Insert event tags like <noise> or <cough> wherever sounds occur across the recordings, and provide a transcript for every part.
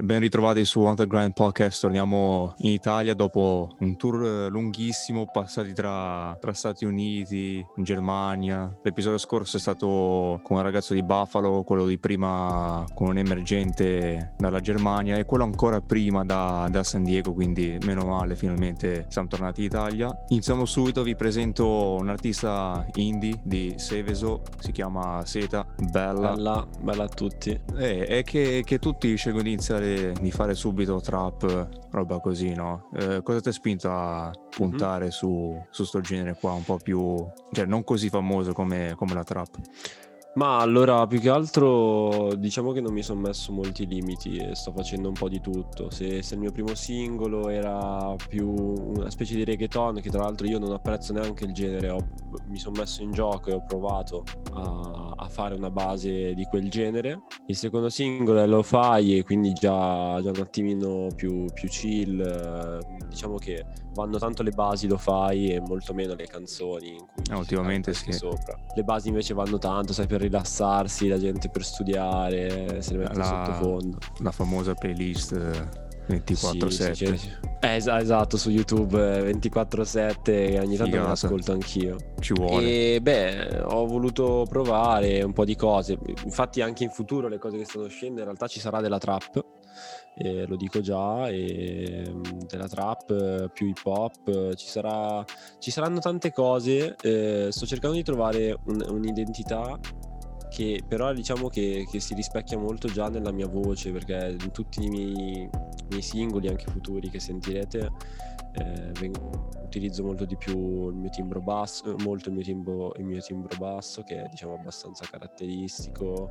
Ben ritrovati su Underground Podcast, torniamo in Italia dopo un tour lunghissimo, passati tra, tra, Stati Uniti, Germania. L'episodio scorso è stato con un ragazzo di Buffalo, quello di prima con un emergente dalla Germania e quello ancora prima da, da San Diego, quindi meno male, finalmente siamo tornati in Italia. Iniziamo subito, vi presento un artista indie di Seveso, si chiama Seta, bella. Bella, bella a tutti. E, e che, che tutti scelgono di iniziare di fare subito trap, roba così, no? Eh, cosa ti ha spinto a puntare mm-hmm. su, su sto genere qua, un po' più, cioè non così famoso come, come la trap? Ma allora, più che altro, diciamo che non mi sono messo molti limiti e sto facendo un po' di tutto. Se, se, il mio primo singolo era più una specie di reggaeton, che tra l'altro io non apprezzo neanche il genere, ho, mi sono messo in gioco e ho provato a, a, fare una base di quel genere. Il secondo singolo è Lo Fai e quindi già, già un attimino più, più chill. Diciamo che vanno tanto le basi Lo Fai e molto meno le canzoni in cui ah, ultimamente sì. sopra. Le basi invece vanno tanto, sai, per rilassarsi, la gente per studiare, se ne mette la, sottofondo. La famosa playlist 24-7. Sì, sì, sì. Eh, esatto, su YouTube 24-7 eh, ogni tanto Figata. me l'ascolto anch'io. Ci vuole. E beh, ho voluto provare un po' di cose. Infatti anche in futuro le cose che stanno uscendo in realtà ci sarà della trap. Eh, lo dico già, e, mm, della trap più hip hop, ci, sarà, ci saranno tante cose, eh, sto cercando di trovare un, un'identità che però diciamo che, che, si rispecchia molto già nella mia voce perché in tutti i miei, miei singoli, anche futuri che sentirete, eh, vengo, utilizzo molto di più il mio timbro basso, molto il mio timbro, il mio timbro basso che è diciamo abbastanza caratteristico.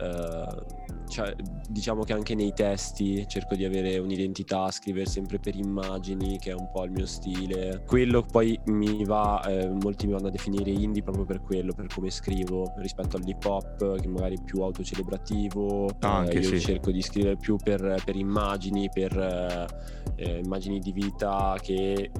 Eh, cioè, diciamo che anche nei testi cerco di avere un'identità, scrivere sempre per immagini, che è un po' il mio stile. Quello poi mi va, eh, molti mi vanno a definire indie proprio per quello, per come scrivo rispetto all'hip hop, che magari è più autocelebrativo. Ah, eh, io sì. cerco di scrivere più per, per immagini, per eh, immagini di vita che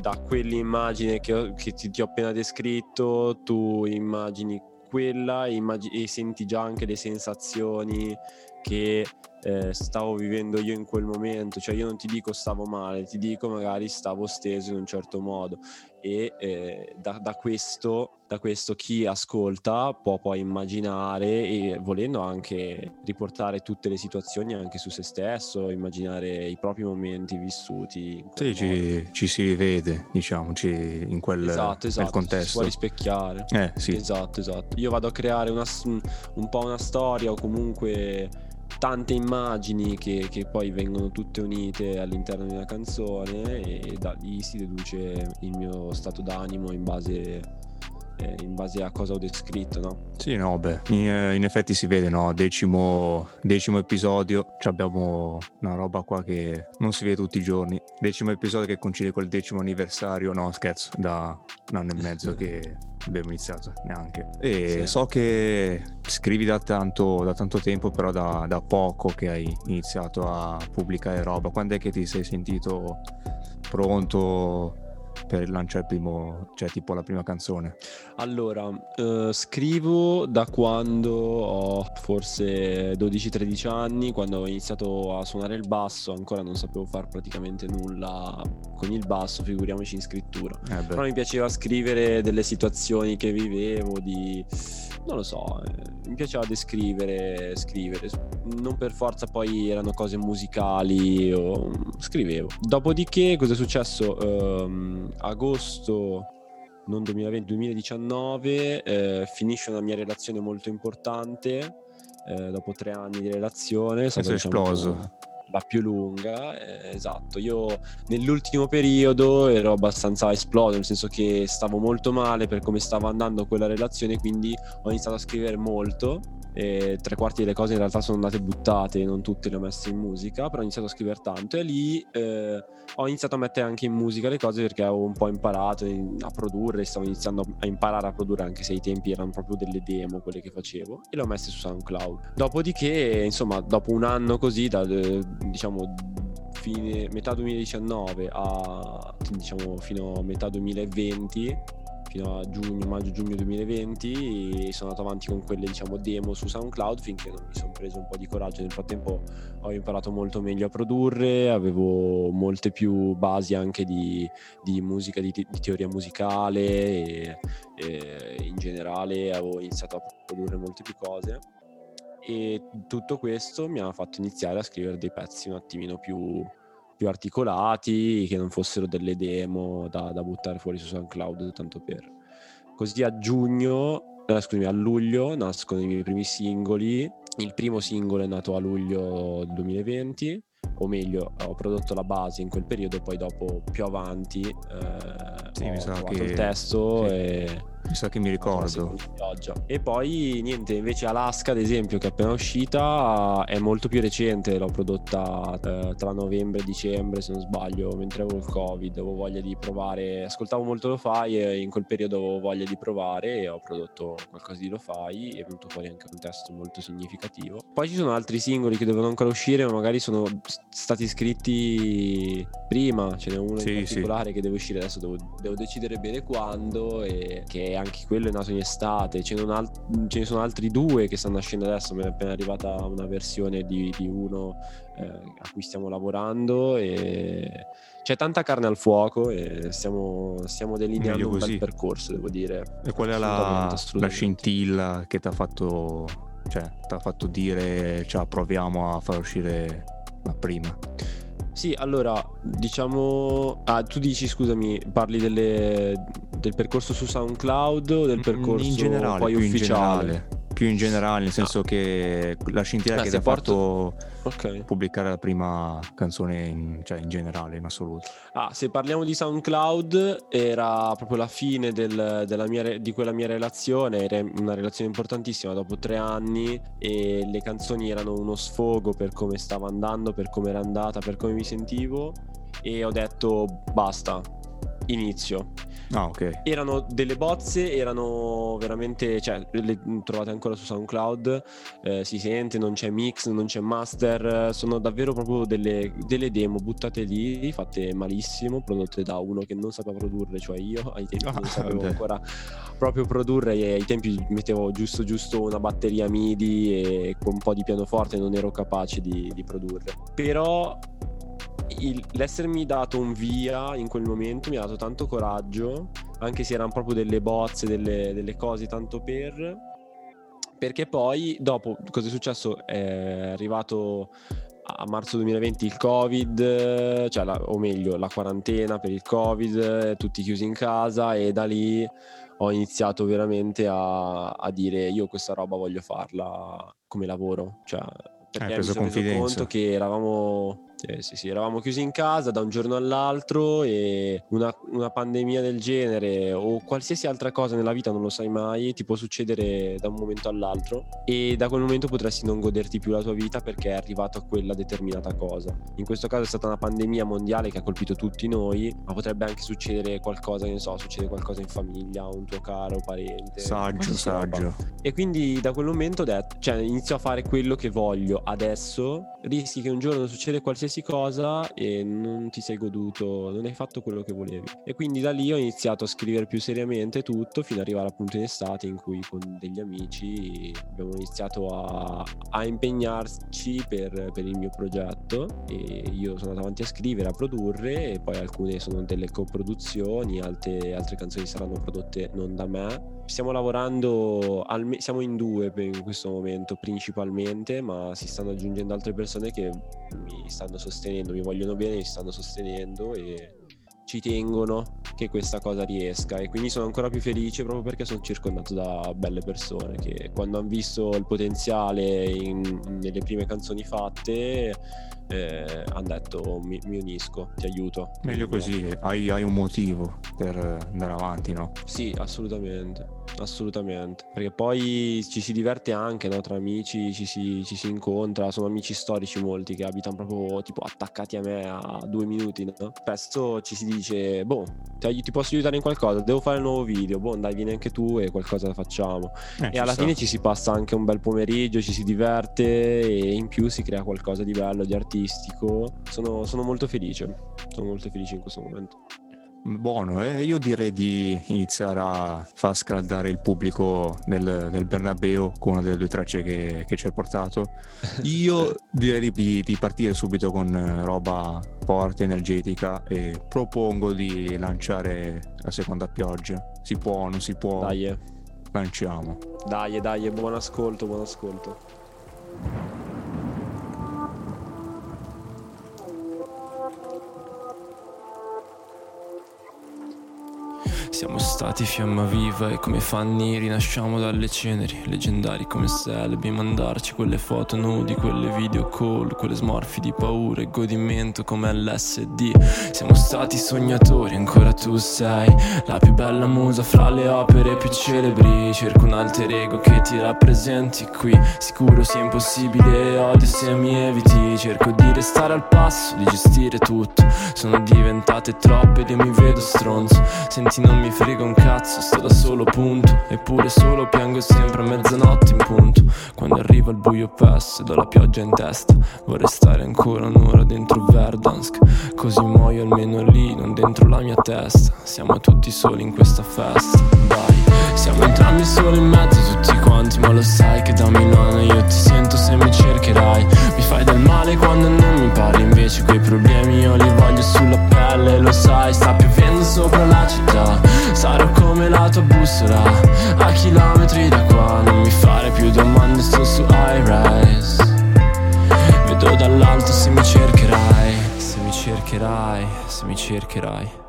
da quell'immagine che, che ti, ti, ho appena descritto tu immagini quella immagini, e senti già anche le sensazioni che eh, stavo vivendo io in quel momento, cioè io non ti dico stavo male, ti dico magari stavo steso in un certo modo e eh, da, da, questo, da questo chi ascolta può poi immaginare e volendo anche riportare tutte le situazioni anche su se stesso, immaginare i propri momenti vissuti. Sì, ci, ci, si rivede, diciamo, ci, in quel esatto, esatto, contesto. Si può rispecchiare. Eh, sì. Esatto, esatto. Io vado a creare una, un po' una storia o comunque tante immagini che, che, poi vengono tutte unite all'interno di una canzone e da lì si deduce il mio stato d'animo in base, eh, in base a cosa ho descritto, no? Sì, no, beh, in, eh, in effetti si vede, no? Decimo, decimo episodio, abbiamo una roba qua che non si vede tutti i giorni. Decimo episodio che coincide col decimo anniversario, no, scherzo, da un anno e mezzo che abbiamo iniziato neanche. E sì. so che scrivi da tanto, da tanto tempo, però da, da, poco che hai iniziato a pubblicare roba. Quando è che ti sei sentito pronto? Per lanciare il primo, cioè tipo la prima canzone? Allora, eh, scrivo da quando ho forse 12-13 anni, quando ho iniziato a suonare il basso, ancora non sapevo fare praticamente nulla con il basso, figuriamoci in scrittura. Eh Però mi piaceva scrivere delle situazioni che vivevo, di... non lo so, eh, mi piaceva descrivere, scrivere, non per forza poi erano cose musicali, o... scrivevo. Dopodiché cosa è successo? Um, agosto non 2020, 2019 eh, finisce una mia relazione molto importante eh, dopo tre anni di relazione. È diciamo, esploso. La più lunga, eh, esatto. Io nell'ultimo periodo ero abbastanza esploso, nel senso che stavo molto male per come stava andando quella relazione, quindi ho iniziato a scrivere molto e tre quarti delle cose in realtà sono andate buttate, non tutte le ho messe in musica, però ho iniziato a scrivere tanto e lì eh, ho iniziato a mettere anche in musica le cose perché avevo un po' imparato a produrre, stavo iniziando a imparare a produrre anche se ai tempi erano proprio delle demo quelle che facevo e le ho messe su SoundCloud. Dopodiché, insomma, dopo un anno così, da, diciamo fine, metà 2019 a diciamo fino a metà 2020 fino a giugno, maggio-giugno 2020 e sono andato avanti con quelle diciamo demo su SoundCloud finché non mi sono preso un po' di coraggio. Nel frattempo ho imparato molto meglio a produrre, avevo molte più basi anche di, di musica, di, di, teoria musicale e, e in generale avevo iniziato a produrre molte più cose e tutto questo mi ha fatto iniziare a scrivere dei pezzi un attimino più, più articolati, che non fossero delle demo da, da, buttare fuori su SoundCloud, tanto per. Così a giugno, eh, scusami, a luglio nascono i miei primi singoli. Il primo singolo è nato a luglio 2020, o meglio, ho prodotto la base in quel periodo, poi dopo più avanti eh, sì, ho trovato che... il testo sì. e mi sa che mi ricordo. E poi niente, invece Alaska, ad esempio, che è appena uscita, è molto più recente. L'ho prodotta eh, tra novembre e dicembre, se non sbaglio, mentre avevo il Covid. Avevo voglia di provare. Ascoltavo molto lo-fi e in quel periodo avevo voglia di provare e ho prodotto qualcosa di lo-fi e è venuto fuori anche un testo molto significativo. Poi ci sono altri singoli che devono ancora uscire, ma magari sono stati scritti prima. Ce n'è uno sì, in particolare sì. che deve uscire adesso, devo, devo decidere bene quando e che anche quello è nato in estate, ce ne, alt- ce ne, sono altri due che stanno nascendo adesso, mi è appena arrivata una versione di, di uno eh, a cui stiamo lavorando e c'è tanta carne al fuoco e stiamo, stiamo delineando un bel percorso, devo dire. E qual è la, la scintilla che ti ha fatto, cioè, fatto dire, cioè, proviamo a far uscire la prima? Sì, allora, diciamo... Ah, tu dici, scusami, parli delle, del percorso su SoundCloud o del percorso in generale, poi ufficiale? In generale più in generale, nel senso ah. che la scintilla ah, che ti ha porto... fatto okay. pubblicare la prima canzone in, cioè in generale, in assoluto. Ah, se parliamo di SoundCloud, era proprio la fine del, mia, di quella mia relazione, era una relazione importantissima dopo tre anni e le canzoni erano uno sfogo per come stava andando, per come era andata, per come mi sentivo e ho detto basta, inizio Ah, ok. Erano delle bozze, erano veramente, cioè, le trovate ancora su SoundCloud, eh, si sente, non c'è mix, non c'è master, sono davvero proprio delle, delle, demo buttate lì, fatte malissimo, prodotte da uno che non sapeva produrre, cioè io ai tempi ah, non sapevo vabbè. ancora proprio produrre e ai tempi mettevo giusto giusto una batteria MIDI e con un po' di pianoforte non ero capace di, di produrre. Però il, l'essermi dato un via in quel momento mi ha dato tanto coraggio, anche se erano proprio delle bozze, delle, delle cose tanto per. Perché poi, dopo, cosa è successo? È arrivato a marzo 2020 il covid, cioè la, o meglio la quarantena per il covid, tutti chiusi in casa e da lì ho iniziato veramente a, a dire io questa roba voglio farla come lavoro, cioè perché mi sono reso conto che eravamo sì, sì, sì, eravamo chiusi in casa da un giorno all'altro e una, una, pandemia del genere o qualsiasi altra cosa nella vita non lo sai mai, ti può succedere da un momento all'altro e da quel momento potresti non goderti più la tua vita perché è arrivato a quella determinata cosa. In questo caso è stata una pandemia mondiale che ha colpito tutti noi, ma potrebbe anche succedere qualcosa, che ne so, succede qualcosa in famiglia, un tuo caro parente. Saggio, saggio. E quindi da quel momento ho detto, cioè inizio a fare quello che voglio adesso, rischi che un giorno succeda qualsiasi qualsiasi cosa e non ti sei goduto, non hai fatto quello che volevi. E quindi da lì ho iniziato a scrivere più seriamente tutto fino ad arrivare appunto in estate in cui con degli amici abbiamo iniziato a, a impegnarci per, per, il mio progetto e io sono andato avanti a scrivere, a produrre e poi alcune sono delle coproduzioni, altre, altre canzoni saranno prodotte non da me. Stiamo lavorando, al, siamo in due in questo momento principalmente, ma si stanno aggiungendo altre persone che mi stanno sostenendo, mi vogliono bene, mi stanno sostenendo e ci tengono che questa cosa riesca e quindi sono ancora più felice proprio perché sono circondato da belle persone che quando hanno visto il potenziale in, nelle prime canzoni fatte eh, hanno detto mi, mi, unisco, ti aiuto. Meglio così, hai, hai, un motivo per andare avanti, no? Sì, assolutamente. Assolutamente, perché poi ci si diverte anche no? tra amici, ci si, ci si, incontra, sono amici storici molti che abitano proprio tipo attaccati a me a due minuti. No? Spesso ci si dice, boh, ti, ti, posso aiutare in qualcosa, devo fare un nuovo video, boh dai vieni anche tu e qualcosa facciamo. Eh, e alla fine ci si passa anche un bel pomeriggio, ci si diverte e in più si crea qualcosa di bello, di artistico. Sono, sono molto felice, sono molto felice in questo momento. Buono, eh? io direi di iniziare a far scaldare il pubblico del, del Bernabeu con una delle due tracce che, che ci hai portato. <laughs> Io direi di, di, partire subito con roba forte, energetica e propongo di lanciare la seconda pioggia. Si può, non si può? Dai. Eh. Lanciamo. Dai, dai, buon ascolto, buon ascolto. Siamo stati fiamma viva e come fanni rinasciamo dalle ceneri. Leggendari come Selby, mandarci quelle foto nudi, quelle video call Quelle smorfi di paura e godimento come LSD Siamo stati sognatori, ancora tu sei La più bella musa fra le opere più celebri. Cerco un alter ego che ti rappresenti qui. Sicuro sia impossibile, odio se mi eviti. Cerco di restare al passo, di gestire tutto. Sono diventate troppe ed io mi vedo stronzo. Senti non mi mi frega un cazzo, sto da solo punto. Eppure solo piango sempre a mezzanotte in punto. Quando arriva il buio passo ho la pioggia in testa. Vorrei stare ancora un'ora dentro Verdansk. Così muoio almeno lì, non dentro la mia testa. Siamo tutti soli in questa festa Vai, siamo entrambi soli in mezzo tutti quanti Ma lo sai che da Milano io ti sento se mi cercherai. Mi fai del male quando non mi parli Invece quei problemi io li voglio sulla pelle Lo sai, sta piovendo sopra la città. Sarò come la tua bussola A chilometri da qua. Non mi fare più domande Sto su iRise Vedo dall'alto se mi cercherai Se mi cercherai Se mi cercherai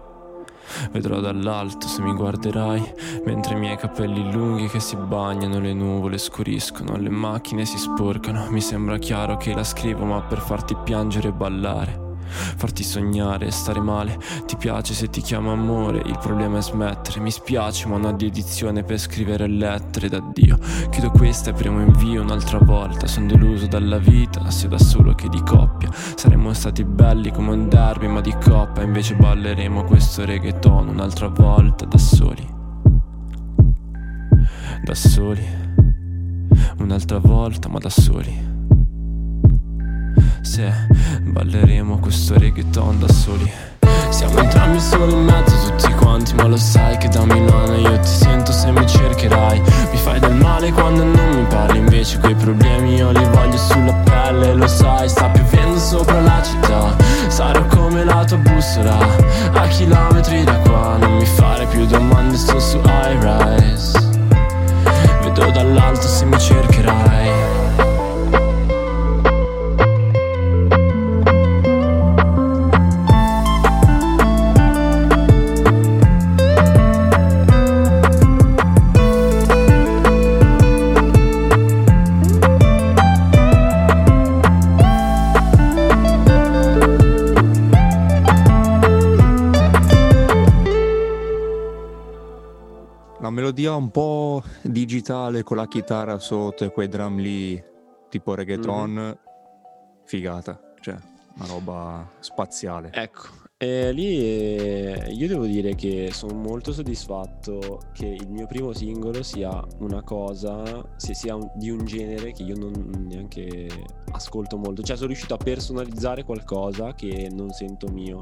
Vedrò dall'alto se mi guarderai Mentre i miei capelli lunghi che si bagnano Le nuvole scuriscono Le macchine si sporcano. Mi sembra chiaro che la scrivo Ma per farti piangere e ballare farti sognare stare male. Ti piace se ti chiamo amore, il problema è smettere. Mi spiace, ma non ho di edizione per scrivere lettere d'addio. Chiudo questa e premo invio un'altra volta. Sono deluso dalla vita, sia da solo che di coppia. Saremmo stati belli come un derby, ma di coppa. Invece balleremo questo reggaeton un'altra volta da soli. Da soli. Un'altra volta, ma da soli. Se balleremo questo reggaeton da soli. Siamo entrambi solo in mezzo tutti quanti Ma lo sai che da Milano io ti sento se mi cercherai. Mi fai del male quando non mi parli Invece quei problemi io li voglio sulla pelle. Lo sai, sta piovendo sopra la città. Sarò come la tua bussola A chilometri da qua. Non mi fare più domande, sto su iRise Vedo dall'alto se mi cercherai un po' digitale con la chitarra sotto e quei drum lì tipo reggaeton, mm-hmm. figata, cioè una roba spaziale. Ecco, eh, lì eh, io devo dire che sono molto soddisfatto che il mio primo singolo sia una cosa, se sia un, di un genere che io non neanche ascolto molto, cioè sono riuscito a personalizzare qualcosa che non sento mio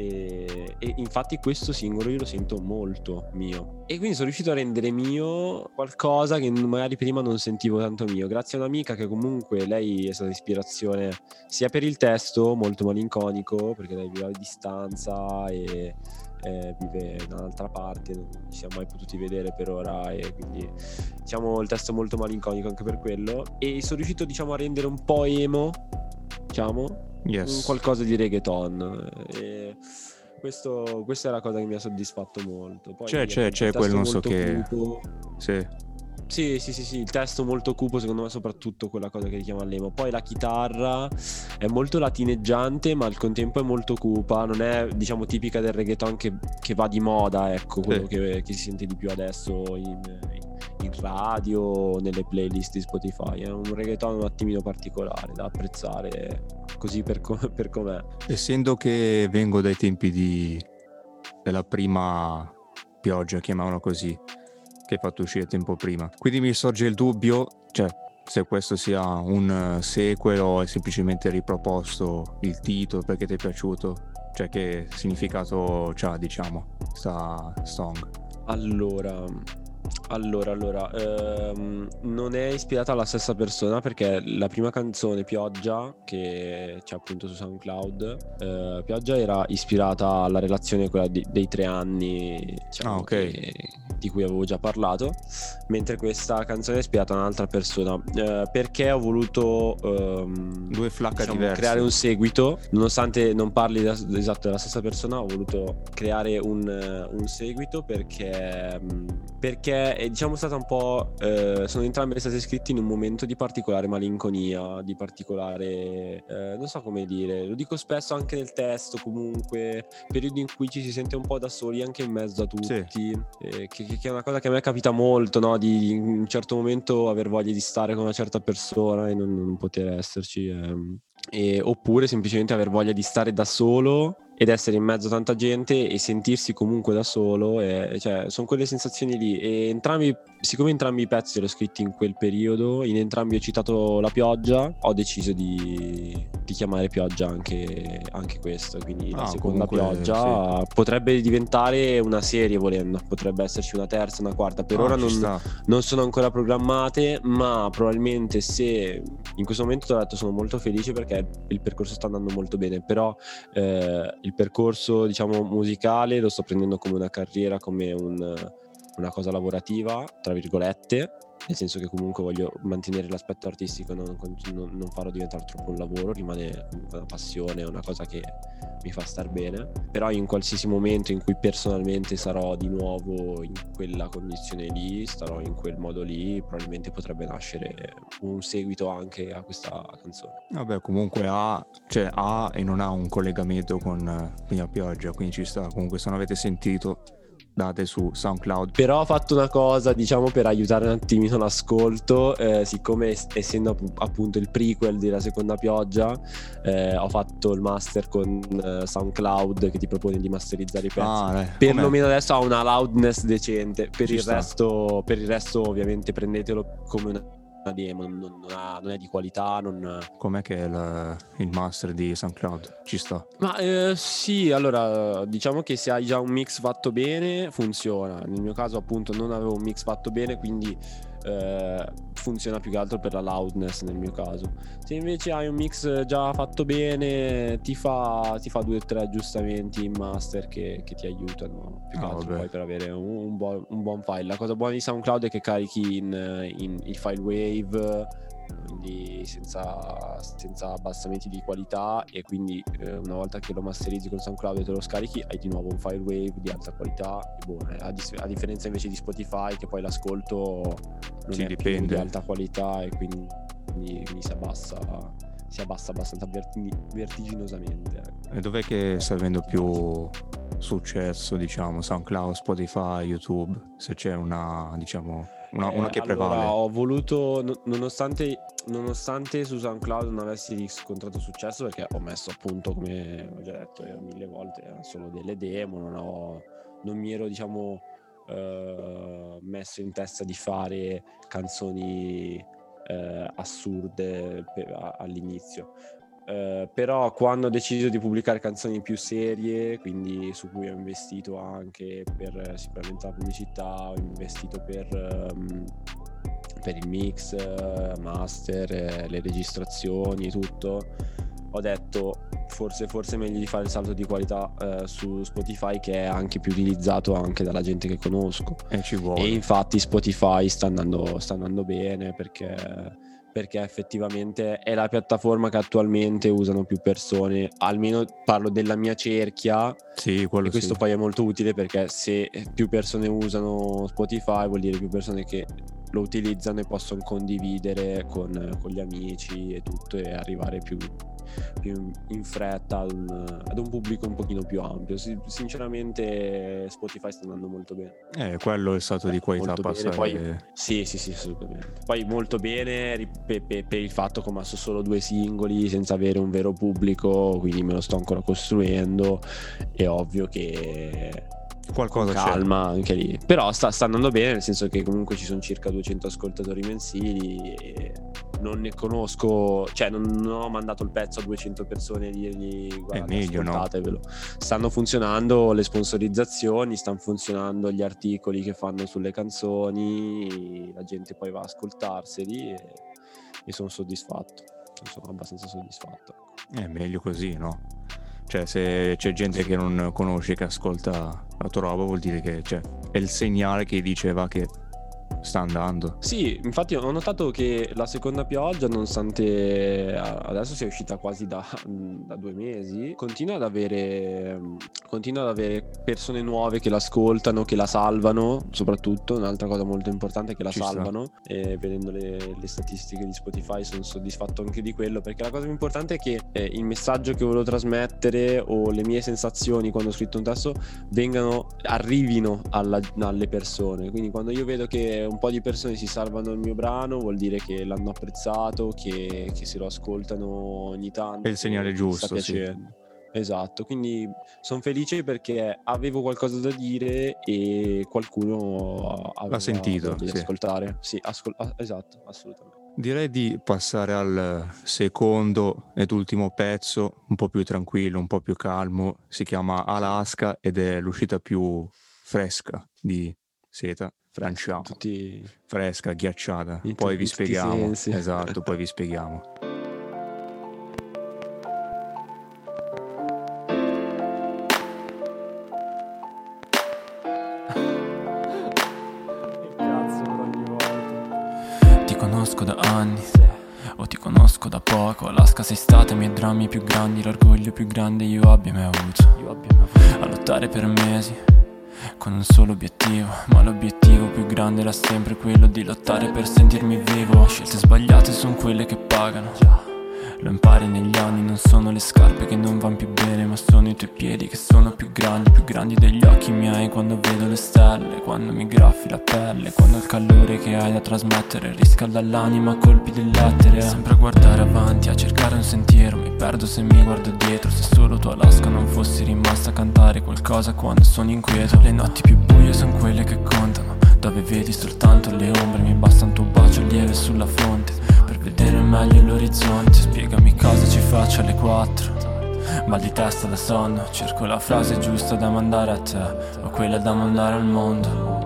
e, e, infatti questo singolo io lo sento molto mio. E quindi sono riuscito a rendere mio qualcosa che magari prima non sentivo tanto mio. Grazie a un'amica che comunque lei è stata ispirazione sia per il testo, molto malinconico, perché lei vive a distanza e eh, vive da un'altra parte, non ci siamo mai potuti vedere per ora e quindi diciamo il testo è molto malinconico anche per quello. E sono riuscito diciamo a rendere un po' emo, diciamo, yes. qualcosa di reggaeton. E questo, questa è la cosa che mi ha soddisfatto molto. Poi c'è, c'è, c'è quel non so che... Sì. Sì, sì, sì, sì, il testo molto cupo, secondo me soprattutto quella cosa che richiama l'emo. Poi la chitarra è molto latineggiante, ma al contempo è molto cupa, non è diciamo tipica del reggaeton che, che va di moda, ecco, quello sì. che, che, si sente di più adesso in, in radio, nelle playlist di Spotify. È un reggaeton un attimino particolare da apprezzare così per, com- <laughs> per com'è. Essendo che vengo dai tempi di... della prima pioggia, chiamiamola così, che hai fatto uscire tempo prima. Quindi mi sorge il dubbio, cioè se questo sia un sequel o è semplicemente riproposto il titolo perché ti è piaciuto. Cioè che significato c'ha, diciamo, sta song? Allora, allora, allora, ehm, non è ispirata alla stessa persona perché la prima canzone, Pioggia, che c'è appunto su SoundCloud, eh, Pioggia era ispirata alla relazione quella di- dei tre anni diciamo, Ah, ok. che- di cui avevo già parlato, mentre questa canzone è ispirata a un'altra persona. Eh, perché ho voluto ehm, Due flacca diciamo, diverse. creare un seguito, nonostante non parli da- esatto della stessa persona, ho voluto creare un, eh, un seguito perché, mh, perché è diciamo stata un po'. eh, sono entrambe state scritte in un momento di particolare malinconia, di particolare. eh, non so come dire, lo dico spesso anche nel testo, comunque, periodi in cui ci si sente un po' da soli anche in mezzo a tutti, eh, che, che- è una cosa che a me capita molto, no? di, di in un certo momento aver voglia di stare con una certa persona e non, non poter esserci. ehm. E- oppure semplicemente aver voglia di stare da solo ed essere in mezzo a tanta gente e sentirsi comunque da solo, e, cioè, sono quelle sensazioni lì. E entrambi, siccome entrambi i pezzi li ho scritti in quel periodo, in entrambi ho citato la pioggia, ho deciso di, di chiamare pioggia anche, anche questo. Quindi la Ah, seconda comunque, pioggia potrebbe diventare una serie volendo, potrebbe esserci una terza, una quarta. Per Ah, ora non, non sono ancora programmate, ma probabilmente se in questo momento ti ho detto sono molto felice perché il percorso sta andando molto bene, però eh, il percorso diciamo musicale lo sto prendendo come una carriera, come un- una cosa lavorativa, tra virgolette, nel senso che comunque voglio mantenere l'aspetto artistico, non, non- non farlo diventare troppo un lavoro, rimane una passione, una cosa che mi fa star bene, però in qualsiasi momento in cui personalmente sarò di nuovo in quella condizione lì, starò in quel modo lì, probabilmente potrebbe nascere un seguito anche a questa canzone. Vabbè, comunque ha, cioè, ha e non ha un collegamento con eh, Pigna Pioggia, quindi ci sta. Comunque se non avete sentito, date su SoundCloud. Però ho fatto una cosa, diciamo, per aiutare un attimino l'ascolto, eh, siccome es- essendo app- appunto il prequel della seconda pioggia, eh, ho fatto il master con eh, SoundCloud che ti propone di masterizzare i pezzi. Ah, eh? Perlomeno adesso ha una loudness decente. Per il, resto, per il resto, ovviamente, prendetelo come una demo. Non, non ha- non è di qualità. Non... Com'è che è il, il master di SoundCloud? Ci sta. Ma eh, sì, allora diciamo che se hai già un mix fatto bene, funziona. Nel mio caso, appunto, non avevo un mix fatto bene, quindi eh, funziona più che altro per la loudness nel mio caso. Se invece hai un mix già fatto bene, ti fa, ti fa due o tre aggiustamenti in master che, che ti aiutano più che Ah, altro per avere un, un buon, un buon file. La cosa buona di SoundCloud è che carichi in, in- il file wave quindi senza, senza abbassamenti di qualità e quindi eh, una volta che lo masterizzi con SoundCloud e te lo scarichi hai di nuovo un file wave di alta qualità e buono. A, dis- a differenza invece di Spotify che poi l'ascolto non Sì, è dipende. di alta qualità e quindi, quindi si abbassa si abbassa abbastanza verti- vertiginosamente ecco. E dov'è che sta avendo più successo, diciamo, SoundCloud, Spotify, YouTube? Se c'è una, diciamo, una, una Eh, che allora, prevale. ho voluto, no- nonostante, nonostante su SoundCloud non avessi riscontrato successo, perché ho messo appunto, come ho già detto eh, mille volte, erano solo delle demo, non, ho- non mi ero, diciamo, eh, messo in testa di fare canzoni eh, assurde per- all'inizio. Eh, però quando ho deciso di pubblicare canzoni più serie, quindi su cui ho investito anche per eh, sicuramente la pubblicità, ho investito per, ehm, per il mix, eh, master, le registrazioni e tutto, ho detto forse, forse è meglio di fare il salto di qualità eh, su Spotify che è anche più utilizzato anche dalla gente che conosco. E. E infatti Spotify sta andando, sta andando bene perché, perché effettivamente è la piattaforma che attualmente usano più persone, almeno parlo della mia cerchia Sì, quello e questo sì. poi è molto utile perché se più persone usano Spotify vuol dire più persone che lo utilizzano e possono condividere con, con gli amici e tutto e arrivare più, più in fretta ad un, ad un pubblico un pochino più ampio. Si- sinceramente Spotify sta andando molto bene. Eh, quello è il salto di qualità passare. poi- Sì, sì, sì, assolutamente. Poi molto bene ri- pe- pe- per il fatto che ho messo solo due singoli senza avere un vero pubblico, quindi me lo sto ancora costruendo. È ovvio che Qualcosa c'è. calma anche lì. Però sta, sta andando bene, nel senso che comunque ci sono circa 200 ascoltatori mensili e non ne conosco, cioè non, non ho mandato il pezzo a 200 persone e dirgli guarda, meglio, no? ascoltatevelo. Stanno funzionando le sponsorizzazioni, stanno funzionando gli articoli che fanno sulle canzoni, la gente poi va a ascoltarseli e, e sono soddisfatto. Sono abbastanza soddisfatto. È meglio così, no? Cioè, se c'è gente che non conosce, che ascolta la tua roba, vuol dire che cioè, è il segnale che diceva che sta andando. Sì, infatti ho notato che la seconda pioggia, nonostante adesso sia uscita quasi da, <laughs> da due mesi, continua ad, avere, continua ad avere persone nuove che l'ascoltano, che la salvano, soprattutto. Un'altra cosa molto importante è che la Ci salvano. Vedendo le, le statistiche di Spotify sono soddisfatto anche di quello, perché la cosa più importante è che eh, il messaggio che volevo trasmettere o le mie sensazioni quando ho scritto un testo vengano, arrivino alla- alle persone. Quindi quando io vedo che un po' di persone si salvano il mio brano, vuol dire che l'hanno apprezzato, che, che se lo ascoltano ogni tanto. È il segnale giusto, sì. Esatto, quindi sono felice perché avevo qualcosa da dire e qualcuno aveva sentito, di sì. ascoltare. Sì, ascol- esatto, assolutamente. Direi di passare al secondo ed ultimo pezzo, un po' più tranquillo, un po' più calmo. Si chiama Alaska ed è l'uscita più fresca di Seta. Lanciamo. Tutti Fresca, ghiacciata. In Poi vi spieghiamo. sensi. Esatto, poi vi spieghiamo. Ti conosco da anni o ti conosco da poco Alaska sei stata i miei drammi più grandi L'orgoglio più grande io abbia mai avuto A lottare per mesi con un solo obiettivo Ma l'obiettivo più grande era sempre quello di lottare per sentirmi vivo. Scelte sbagliate sono quelle che pagano lo impari negli anni, non sono le scarpe che non vanno più bene Ma sono i tuoi piedi che sono più grandi Più grandi degli occhi miei. Quando vedo le stelle Quando mi graffi la pelle Quando il calore che hai da trasmettere Riscalda l'anima a colpi di lettere. Sempre a guardare avanti, a cercare un sentiero Mi perdo se mi guardo dietro Se solo tu Alaska non fossi rimasta a cantare qualcosa quando sono inquieto. Le notti più buie sono quelle che contano Dove vedi soltanto le ombre Mi basta un tuo bacio lieve sulla fronte vedere meglio l'orizzonte Spiegami cosa ci faccio alle quattro. Mal di testa da sonno Cerco la frase giusta da mandare a te O quella da mandare al mondo.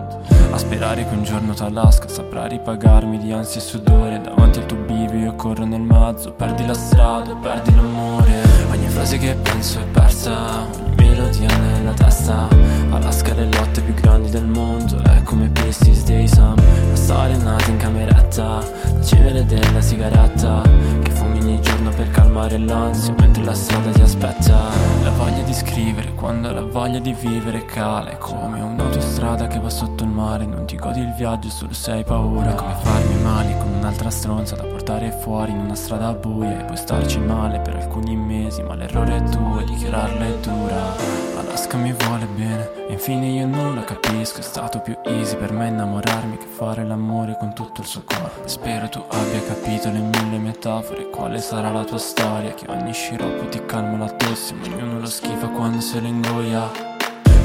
A sperare che un giorno t'Alaska saprà ripagarmi di ansia e sudore. Davanti al tuo bivio io corro nel mezzo Perdi la strada, perdi l'amore. Ogni frase che penso è persa. Ogni melodia nella testa. Alaska le lotte più grandi del mondo È come Pistis dei Sam. La storia è nata in cameretta La cenere della sigaretta Che fumi ogni giorno per calmare l'ansia Mentre la strada ti aspetta. La voglia di scrivere quando la voglia di vivere cala È come un'autostrada che va sotto il mare Non ti godi il viaggio solo se hai paura. È come farmi male con un'altra stronza Da portare fuori in una strada buia E poi starci male per alcuni mesi Ma l'errore è tuo e dichiararla è dura Alaska mi vuole bene infine io non la capisco. È stato più easy per me innamorarmi che fare l'amore con tutto il suo corpo Spero tu abbia capito le mille metafore. Quale sarà la tua storia? Che ogni sciroppo ti calma la tosse Ma ognuno lo schifa quando se lo ingoia.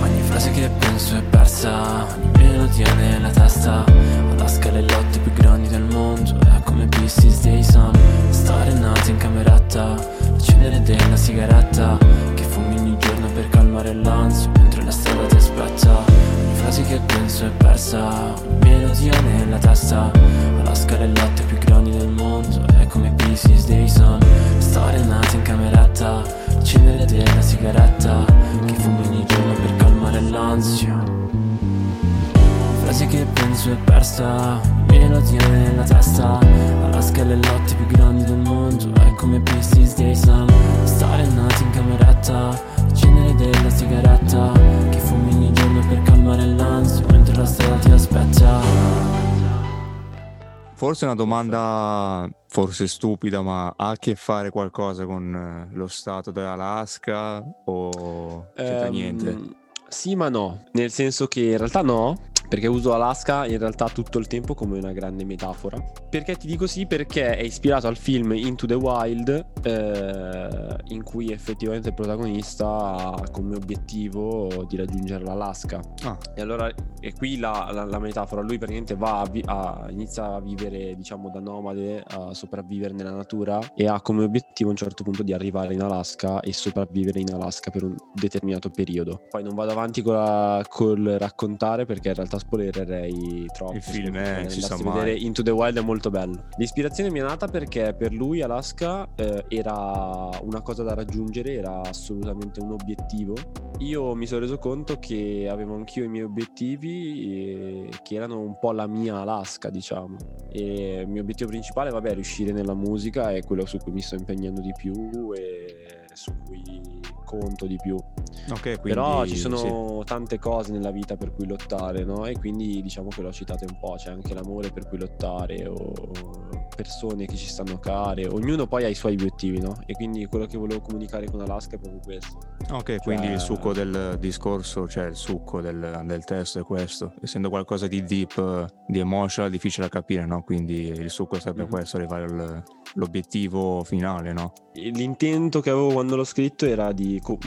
Ogni frase che penso è persa Ogni melodia nella testa. Alaska le lotte più grandi del mondo È come Pistis dei Sam Stare nati in cameretta La cenere della sigaretta testa Alaska le lotte più grandi del mondo È come Pistis dei Sam Stare nati in cameretta La cenere della sigaretta Che fumi ogni giorno per calmare l'ansia. Frasi che penso è persa Melodia nella testa Alaska le lotte più grandi del mondo È come Pistis dei Sam Stare nati in cameretta La cenere della sigaretta Forse una domanda forse stupida, ma ha a che fare qualcosa con eh, lo stato dell'Alaska o c'entra Ehm, niente? Sì, ma no, nel senso che in realtà no, Perché uso Alaska in realtà tutto il tempo come una grande metafora. Perché ti dico sì? Perché è ispirato al film Into the Wild, eh, in cui effettivamente il protagonista ha come obiettivo di raggiungere l'Alaska. Ah. E allora, e qui la, la, la, metafora, lui praticamente va a, vi- a, inizia a vivere, diciamo, da nomade, a sopravvivere nella natura e ha come obiettivo a un certo punto di arrivare in Alaska e sopravvivere in Alaska per un determinato periodo. Poi non vado avanti con la, col raccontare perché in realtà spoilererei troppo. Il film è, ci sa vedere Into the Wild è molto bello. L'ispirazione mi è nata perché per lui Alaska eh, era una cosa da raggiungere, era assolutamente un obiettivo. Io mi sono reso conto che avevo anch'io i miei obiettivi e, che erano un po' la mia Alaska, diciamo. E il mio obiettivo principale, vabbè, è riuscire nella musica, è quello su cui mi sto impegnando di più e su cui conto di più. Okay, quindi, Però ci sono sì. tante cose nella vita per cui lottare, no? E quindi diciamo che l'ho citato un po', c'è anche l'amore per cui lottare o persone che ci stanno care, ognuno poi ha i suoi obiettivi, no? E quindi quello che volevo comunicare con Alaska è proprio questo. Ok, cioè... quindi il succo del discorso, cioè il succo del, del testo è questo, essendo qualcosa di deep, di emotional, difficile da capire, no? Quindi il succo sarebbe mm-hmm. questo, arrivare al, l'obiettivo finale, no? L'intento che avevo quando l'ho scritto era di co-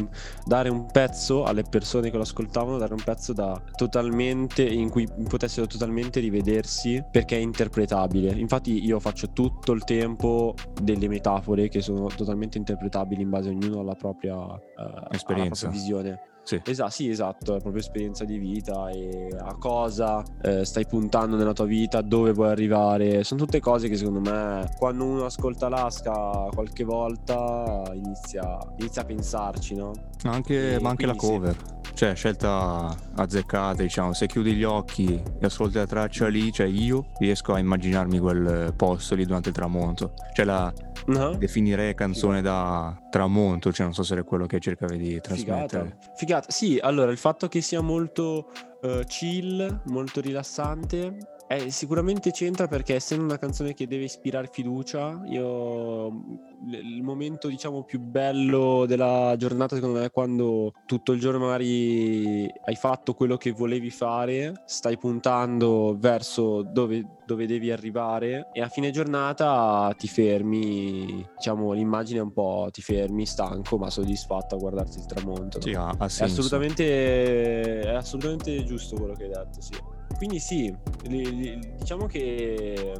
dare un pezzo alle persone che lo ascoltavano, dare un pezzo da totalmente in cui potessero totalmente rivedersi perché è interpretabile. Infatti io faccio tutto il tempo delle metafore che sono totalmente interpretabili in base a ognuno alla propria, esperienza, alla propria visione. Sì. Esatto, sì, esatto, la propria esperienza di vita e a cosa eh, stai puntando nella tua vita, dove vuoi arrivare. Sono tutte cose che secondo me, quando uno ascolta l'Asca qualche volta, inizia, inizia a pensarci, no? Anche, ma anche la cover. Sì. Cioè, scelta azzeccata, diciamo, se chiudi gli occhi e ascolti la traccia lì, cioè io riesco a immaginarmi quel posto lì durante il tramonto. Cioè la uh-huh. definirei canzone Figata. da tramonto, cioè non so se è quello che cercavi di trasmettere. Figata. Figata. Sì, allora il fatto che sia molto uh, chill, molto rilassante eh, sicuramente c'entra perché essendo una canzone che deve ispirare fiducia, io il momento diciamo più bello della giornata secondo me è quando tutto il giorno magari hai fatto quello che volevi fare, stai puntando verso dove, dove devi arrivare e a fine giornata ti fermi, diciamo l'immagine è un po' ti fermi stanco ma soddisfatto a guardarti il tramonto. No? Sì, ha, ha è, assolutamente, è assolutamente giusto quello che hai detto, sì. Quindi sì, diciamo che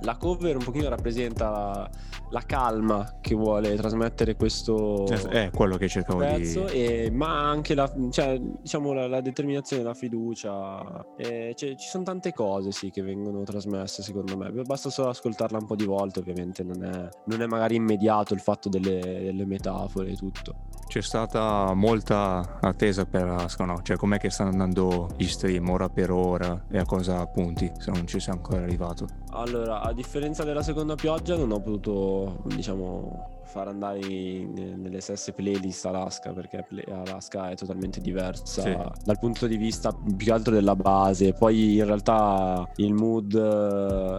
la cover un pochino rappresenta la calma che vuole trasmettere questo è quello che cercavo pezzo, di e, ma anche la, cioè, diciamo, la, la, determinazione la fiducia e, cioè, ci sono tante cose sì, che vengono trasmesse secondo me. Basta solo ascoltarla un po' di volte ovviamente non è, non è magari immediato il fatto delle, delle metafore e tutto c'è stata molta attesa per no? Cioè, com'è che stanno andando gli stream ora per ora e a cosa punti se non ci sei ancora arrivato? Allora, a differenza della seconda pioggia, non ho potuto, diciamo, far andare in, nelle stesse playlist Alaska perché Alaska è totalmente diversa sì. dal punto di vista più che altro della base poi in realtà il mood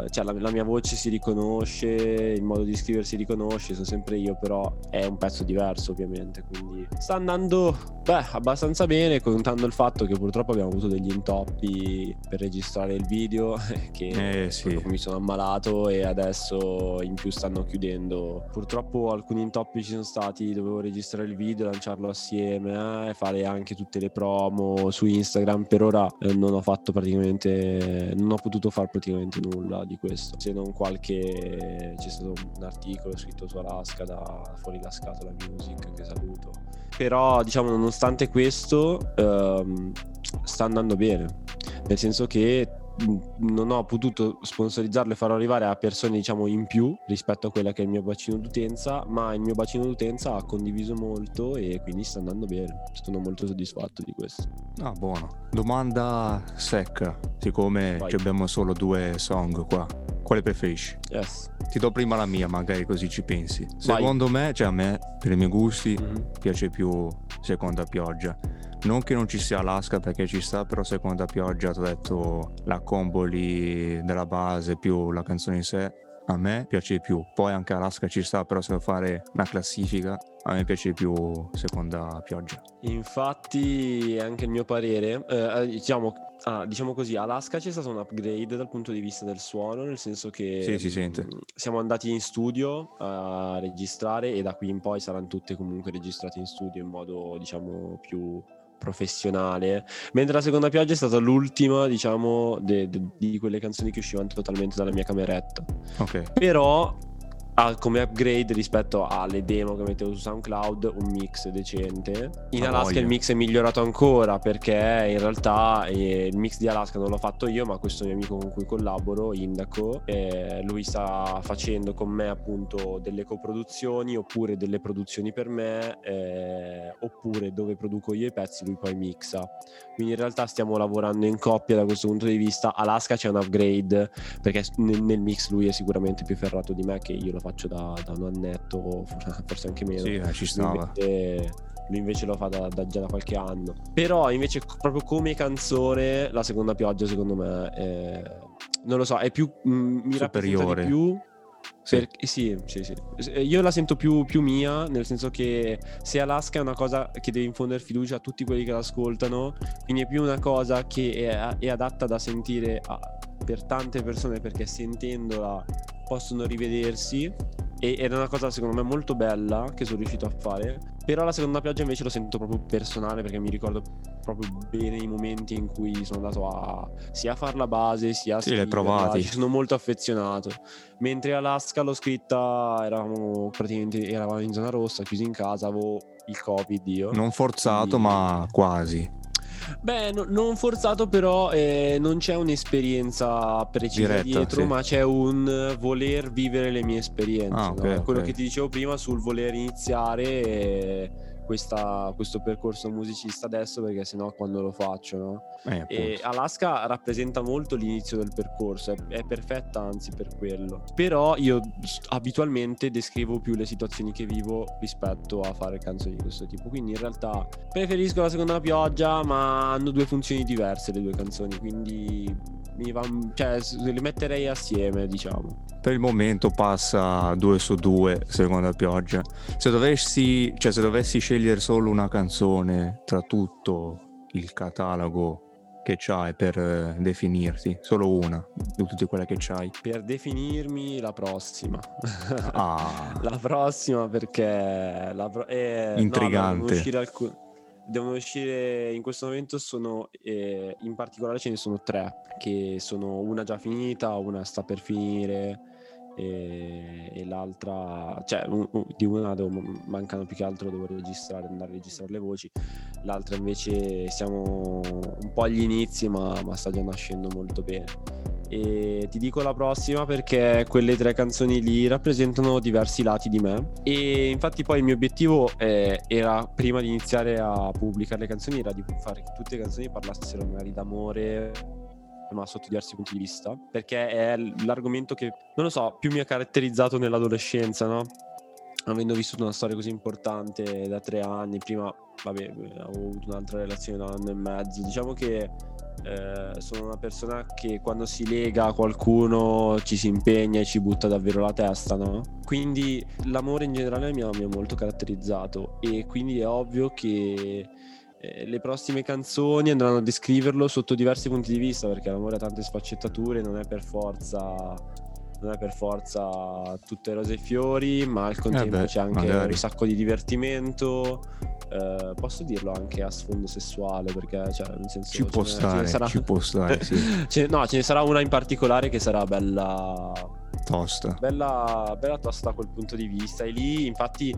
cioè la, la, mia voce si riconosce il modo di scrivere si riconosce sono sempre io però è un pezzo diverso ovviamente quindi sta andando beh abbastanza bene contando il fatto che purtroppo abbiamo avuto degli intoppi per registrare il video <laughs> che eh, sì. mi sono ammalato e adesso in più stanno chiudendo purtroppo alcuni intoppi ci sono stati, dovevo registrare il video, lanciarlo assieme, eh, fare anche tutte le promo su Instagram. Per ora eh, non ho fatto praticamente, non ho potuto fare praticamente nulla di questo, se non qualche, c'è stato un articolo scritto su Alaska da Fuori la Scatola Music che saluto. Però diciamo nonostante questo ehm, sta andando bene, nel senso che non ho potuto sponsorizzarlo e farlo arrivare a persone diciamo in più rispetto a quella che è il mio bacino d'utenza ma il mio bacino d'utenza ha condiviso molto e quindi sta andando bene sono molto soddisfatto di questo ah buono domanda secca siccome abbiamo solo due song qua quale preferisci? Yes. Ti do prima la mia, magari così ci pensi. Secondo Vai. me, cioè a me, per i miei gusti, mm-hmm. piace più Seconda Pioggia. Non che non ci sia Alaska perché ci sta, però Seconda Pioggia, ti ho detto la combo lì della base più la canzone in sé, a me piace di più. Poi anche Alaska ci sta, però se devo fare una classifica, a me piace di più seconda pioggia. Infatti, anche il mio parere, eh, eh, diciamo, ah, diciamo così, Alaska c'è stato un upgrade dal punto di vista del suono, nel senso che Sì, si sente. mh, siamo andati in studio a registrare e da qui in poi saranno tutte comunque registrate in studio in modo, diciamo, più professionale. Mentre la seconda pioggia è stata l'ultima, diciamo, de- de- di quelle canzoni che uscivano totalmente dalla mia cameretta. Ok. Però ha come upgrade rispetto alle demo che mettevo su SoundCloud un mix decente. In Ah, Alaska voglia. il mix è migliorato ancora perché in realtà eh, il mix di Alaska non l'ho fatto io, ma questo mio amico con cui collaboro, Indaco, eh, lui sta facendo con me appunto delle coproduzioni oppure delle produzioni per me, eh, oppure dove produco io i pezzi lui poi mixa. Quindi in realtà stiamo lavorando in coppia da questo punto di vista. Alaska c'è un upgrade perché nel, nel mix lui è sicuramente più ferrato di me che io lo faccio da, da un annetto <laughs> forse- anche meno Sì, eh, ci lui stava. invece, lui invece lo fa da, da- già da qualche anno però invece proprio come canzone la seconda pioggia secondo me è, non lo so è più mm, mi rappresenta Superiore. di più Sì. perché- sì, sì, sì. S- Io la sento più, più mia, nel senso che se Alaska è una cosa che deve infondere fiducia a tutti quelli che l'ascoltano, quindi è più una cosa che è, è adatta da sentire a- per tante persone perché sentendola possono rivedersi ed è una cosa secondo me molto bella che sono riuscito a fare. Però la seconda pioggia invece lo sento proprio personale perché mi ricordo proprio bene i momenti in cui sono andato a sia a fare la base sia a Sì, l'hai scriverla, provati. ci sono molto affezionato. Mentre Alaska l'ho scritta, eravamo praticamente eravamo in zona rossa, chiusi in casa, avevo il covid io. Non forzato, Quindi- ma quasi. Beh, no- non forzato, però eh, non c'è un'esperienza precisa Diretta, dietro, sì. ma c'è un voler vivere le mie esperienze. Ah, ok, no? Quello ok. che ti dicevo prima sul voler iniziare eh, questa- questo percorso musicista adesso, perché sennò quando lo faccio, no? Eh, E. Alaska rappresenta molto l'inizio del percorso, è, è perfetta anzi per quello. Però io abitualmente descrivo più le situazioni che vivo rispetto a fare canzoni di questo tipo. Quindi in realtà preferisco la seconda pioggia, ma hanno due funzioni diverse le due canzoni, quindi mi va, cioè, le metterei assieme, diciamo. Per il momento passa 2 su 2, seconda pioggia. Se dovessi, cioè, se dovessi scegliere solo una canzone tra tutto il catalogo che c'hai per eh, definirti, solo una di tutte quelle che c'hai. Per definirmi la prossima. Ah, <laughs> La prossima perché la pro- eh, no, Intrigante. uscire alcun- devono uscire in questo momento sono eh, in particolare ce ne sono tre che sono una già finita una sta per finire e, e l'altra cioè un- un- di una devo- mancano più che altro devo registrare andare a registrare le voci. L'altra invece siamo un po' agli inizi ma, ma sta già nascendo molto bene e ti dico la prossima perché quelle tre canzoni lì rappresentano diversi lati di me e infatti poi il mio obiettivo eh, era prima di iniziare a pubblicare le canzoni era di fare che tutte le canzoni parlassero magari d'amore ma sotto diversi punti di vista perché è l'argomento che non lo so più mi ha caratterizzato nell'adolescenza no? Avendo vissuto una storia così importante da tre anni prima vabbè avevo avuto un'altra relazione da un anno e mezzo diciamo che eh, sono una persona che quando si lega a qualcuno ci si impegna e ci butta davvero la testa, no? Quindi l'amore in generale mi ha, mi ha molto caratterizzato e quindi è ovvio che eh, le prossime canzoni andranno a descriverlo sotto diversi punti di vista perché l'amore ha tante sfaccettature, non è per forza non è per forza tutte rose e fiori, ma al contempo Eh beh, c'è anche magari. un sacco di divertimento. eh, posso dirlo anche a sfondo sessuale perché cioè, nel senso, ci può ne- ce ne stare, sarà- ci può stare, sì. <laughs> Ce- no, ce ne sarà una in particolare che sarà bella, Tosta. bella, bella tosta da quel punto di vista. E lì, infatti,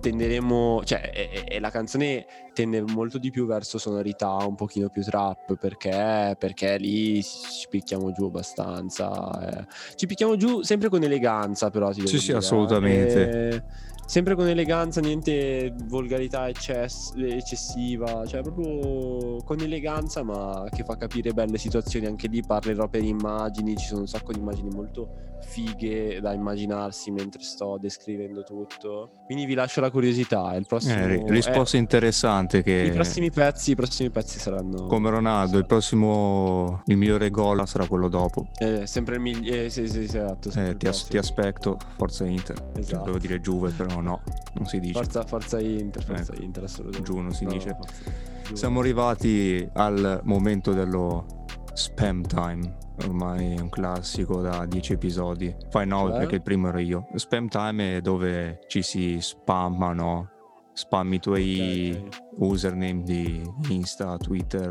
tenderemo, cioè, e- e- la canzone tende molto di più verso sonorità un pochino più trap perché, perché lì ci picchiamo giù abbastanza. eh. Ci picchiamo giù sempre con eleganza, però. Sì, sì, dire, eh. assolutamente. E- sempre con eleganza, niente volgarità eccess- eccessiva, cioè proprio con eleganza ma che fa capire belle situazioni, anche lì parlerò per immagini, ci sono un sacco di immagini molto fighe da immaginarsi mentre sto descrivendo tutto. Quindi vi lascio la curiosità, il prossimo Eh, risposta eh, interessante che... i prossimi pezzi, i prossimi pezzi saranno Come Ronaldo, il prossimo, il migliore gol sarà quello dopo. eh, sempre il migliore, eh, sì, sì, sì, esatto, Eh, ti, as- ti aspetto, forza Inter. Esatto. Dovevo dire Juve, però no, non si dice. Forza, forza Inter, forza Ecco. Inter, assolutamente. Giù non si No, dice. forza-. Siamo arrivati al momento dello spam time. Ormai è un classico da 10 episodi. Fai no Cioè? perché il primo ero io. Spam time è dove ci si spammano. Spammi i tuoi Ok, ok. Username di Insta, Twitter,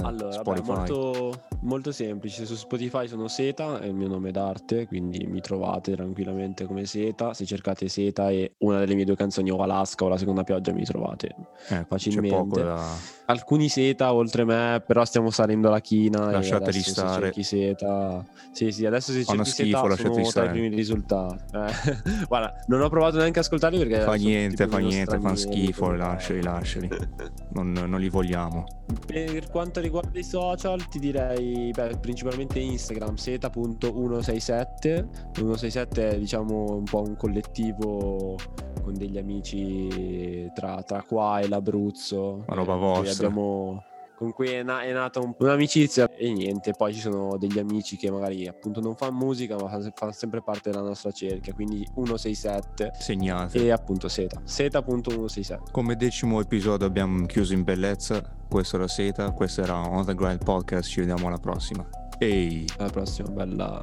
eh, Allora, Spotify. molto, molto semplice. Su Spotify sono Seta, è il mio nome d'arte, quindi mi trovate tranquillamente come Seta. Se cercate Seta e una delle mie due canzoni o Alaska o La seconda pioggia mi trovate. Eh, facilmente. Da... Alcuni Seta oltre me, però stiamo salendo la china. Lasciateli stare. Se Seta. Sì, sì, adesso se Fanno cerchi schifo, Seta lasciateli sono tra i stare. primi risultati. Eh, <laughs> Guarda, non ho provato neanche a ascoltarli perché Fa niente, fa niente, fanno schifo, quindi- lasciali, lasciali. Non, non li vogliamo. Per quanto riguarda i social, ti direi beh, principalmente Instagram seta.167. 167 è diciamo un po' un collettivo con degli amici tra, tra qua e l'Abruzzo. Una roba eh, vostra. abbiamo- con cui è, na- è nata un- un'amicizia e niente, poi ci sono degli amici che magari appunto non fanno musica ma fanno fanno sempre parte della nostra cerchia, quindi 167 Segnate. e appunto seta, seta.167. Come decimo episodio abbiamo chiuso in bellezza. Questo era Seta, questo era On The Grind Podcast. Ci vediamo alla prossima. Ehi! Alla prossima, bella